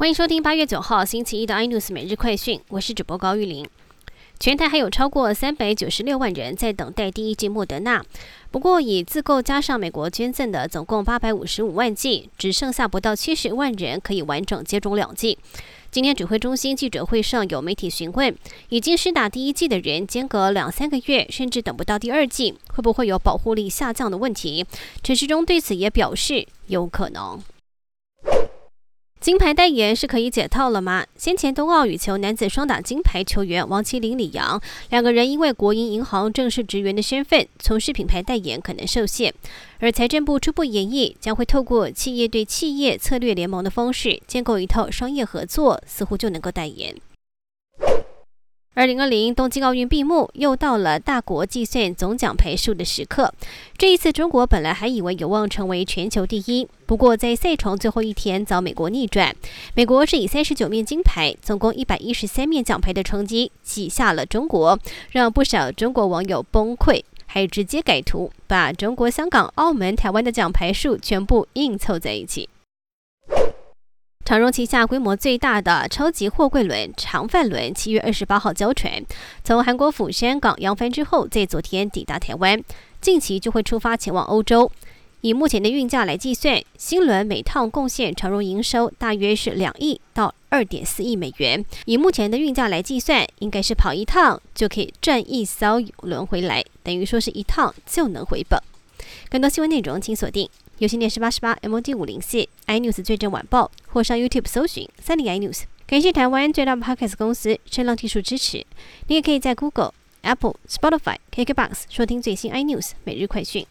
欢迎收听八月九号星期一的 iNews 每日快讯，我是主播高玉玲。全台还有超过三百九十六万人在等待第一剂莫德纳，不过以自购加上美国捐赠的总共八百五十五万剂，只剩下不到七十万人可以完整接种两剂。今天指挥中心记者会上有媒体询问，已经施打第一剂的人，间隔两三个月甚至等不到第二剂，会不会有保护力下降的问题？陈时中对此也表示有可能。金牌代言是可以解套了吗？先前冬奥羽球男子双打金牌球员王麒麟、李阳两个人因为国营银行正式职员的身份，从事品牌代言可能受限。而财政部初步研议，将会透过企业对企业策略联盟的方式，建构一套商业合作，似乎就能够代言。二零二零东京奥运闭幕，又到了大国计算总奖牌数的时刻。这一次，中国本来还以为有望成为全球第一，不过在赛程最后一天遭美国逆转。美国是以三十九面金牌、总共一百一十三面奖牌的成绩挤下了中国，让不少中国网友崩溃，还直接改图，把中国、香港、澳门、台湾的奖牌数全部硬凑在一起。长荣旗下规模最大的超级货柜轮长帆轮，七月二十八号交船，从韩国釜山港扬帆之后，在昨天抵达台湾，近期就会出发前往欧洲。以目前的运价来计算，新轮每趟贡献长荣营收大约是两亿到二点四亿美元。以目前的运价来计算，应该是跑一趟就可以赚一艘轮回来，等于说是一趟就能回本。更多新闻内容，请锁定。有线电视八十八 MOD 五零四 iNews 最正晚报，或上 YouTube 搜寻三零 iNews。感谢台湾最大 Podcast 公司声浪技术支持。你也可以在 Google、Apple、Spotify、KKBox 收听最新 iNews 每日快讯。